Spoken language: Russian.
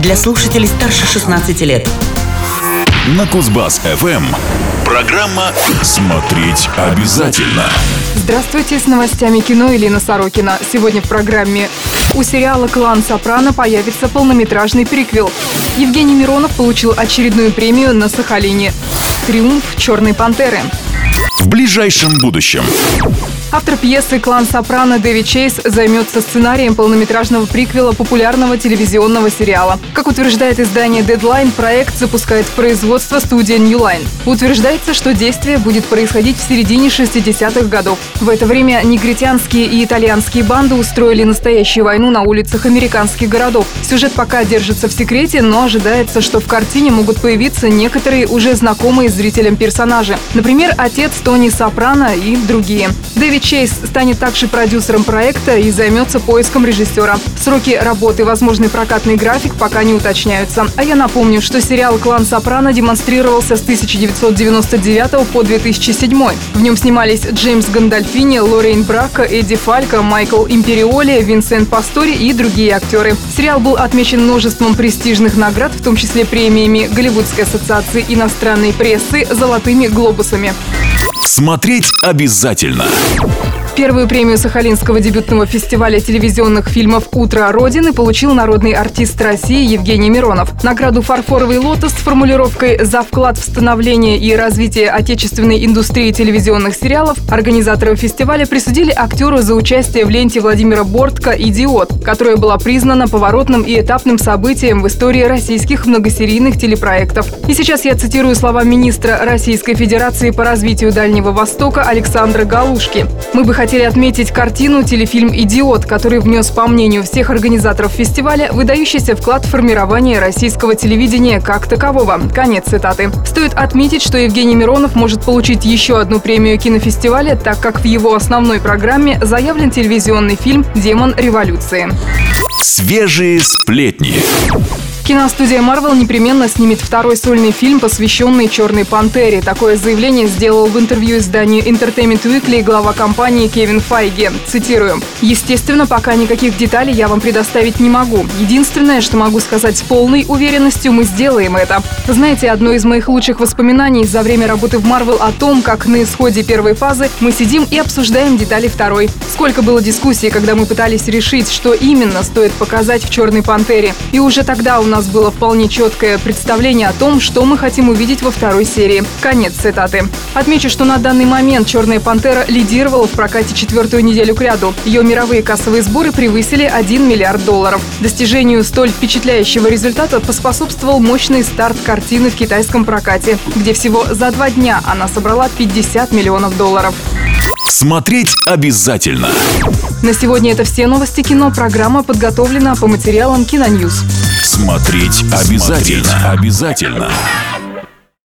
для слушателей старше 16 лет. На Кузбасс-ФМ. Программа «Смотреть обязательно». Здравствуйте, с новостями кино Елена Сорокина. Сегодня в программе у сериала «Клан Сопрано» появится полнометражный приквел. Евгений Миронов получил очередную премию на Сахалине. Триумф «Черной пантеры». В ближайшем будущем. Автор пьесы «Клан Сопрано» Дэвид Чейз займется сценарием полнометражного приквела популярного телевизионного сериала. Как утверждает издание Deadline, проект запускает в производство студия New Line. Утверждается, что действие будет происходить в середине 60-х годов. В это время негритянские и итальянские банды устроили настоящую войну на улицах американских городов. Сюжет пока держится в секрете, но ожидается, что в картине могут появиться некоторые уже знакомые зрителям персонажи. Например, отец Тони Сопрано и другие. Дэвид Чейз станет также продюсером проекта и займется поиском режиссера. Сроки работы и возможный прокатный график пока не уточняются. А я напомню, что сериал «Клан Сопрано» демонстрировался с 1999 по 2007. В нем снимались Джеймс Гандальфини, Лорейн Брака, Эдди Фалько, Майкл Империоли, Винсент Пастори и другие актеры. Сериал был отмечен множеством престижных наград, в том числе премиями Голливудской ассоциации иностранной прессы, золотыми глобусами. Смотреть обязательно. Первую премию Сахалинского дебютного фестиваля телевизионных фильмов «Утро Родины» получил народный артист России Евгений Миронов. Награду «Фарфоровый лотос» с формулировкой «За вклад в становление и развитие отечественной индустрии телевизионных сериалов» организаторы фестиваля присудили актеру за участие в ленте Владимира Бортко «Идиот», которая была признана поворотным и этапным событием в истории российских многосерийных телепроектов. И сейчас я цитирую слова министра Российской Федерации по развитию Дальнего Востока Александра Галушки. «Мы бы хотели отметить картину телефильм «Идиот», который внес, по мнению всех организаторов фестиваля, выдающийся вклад в формирование российского телевидения как такового. Конец цитаты. Стоит отметить, что Евгений Миронов может получить еще одну премию кинофестиваля, так как в его основной программе заявлен телевизионный фильм «Демон революции». Свежие сплетни. Киностудия Marvel непременно снимет второй сольный фильм, посвященный «Черной пантере». Такое заявление сделал в интервью изданию Entertainment Weekly глава компании Кевин Файги. Цитирую. «Естественно, пока никаких деталей я вам предоставить не могу. Единственное, что могу сказать с полной уверенностью, мы сделаем это. Знаете, одно из моих лучших воспоминаний за время работы в Marvel о том, как на исходе первой фазы мы сидим и обсуждаем детали второй. Сколько было дискуссий, когда мы пытались решить, что именно стоит показать в «Черной пантере». И уже тогда у нас нас было вполне четкое представление о том, что мы хотим увидеть во второй серии. Конец цитаты. Отмечу, что на данный момент «Черная пантера» лидировала в прокате четвертую неделю к ряду. Ее мировые кассовые сборы превысили 1 миллиард долларов. Достижению столь впечатляющего результата поспособствовал мощный старт картины в китайском прокате, где всего за два дня она собрала 50 миллионов долларов. Смотреть обязательно. На сегодня это все новости кино. Программа подготовлена по материалам Киноньюз. Смотреть обязательно. Смотреть обязательно.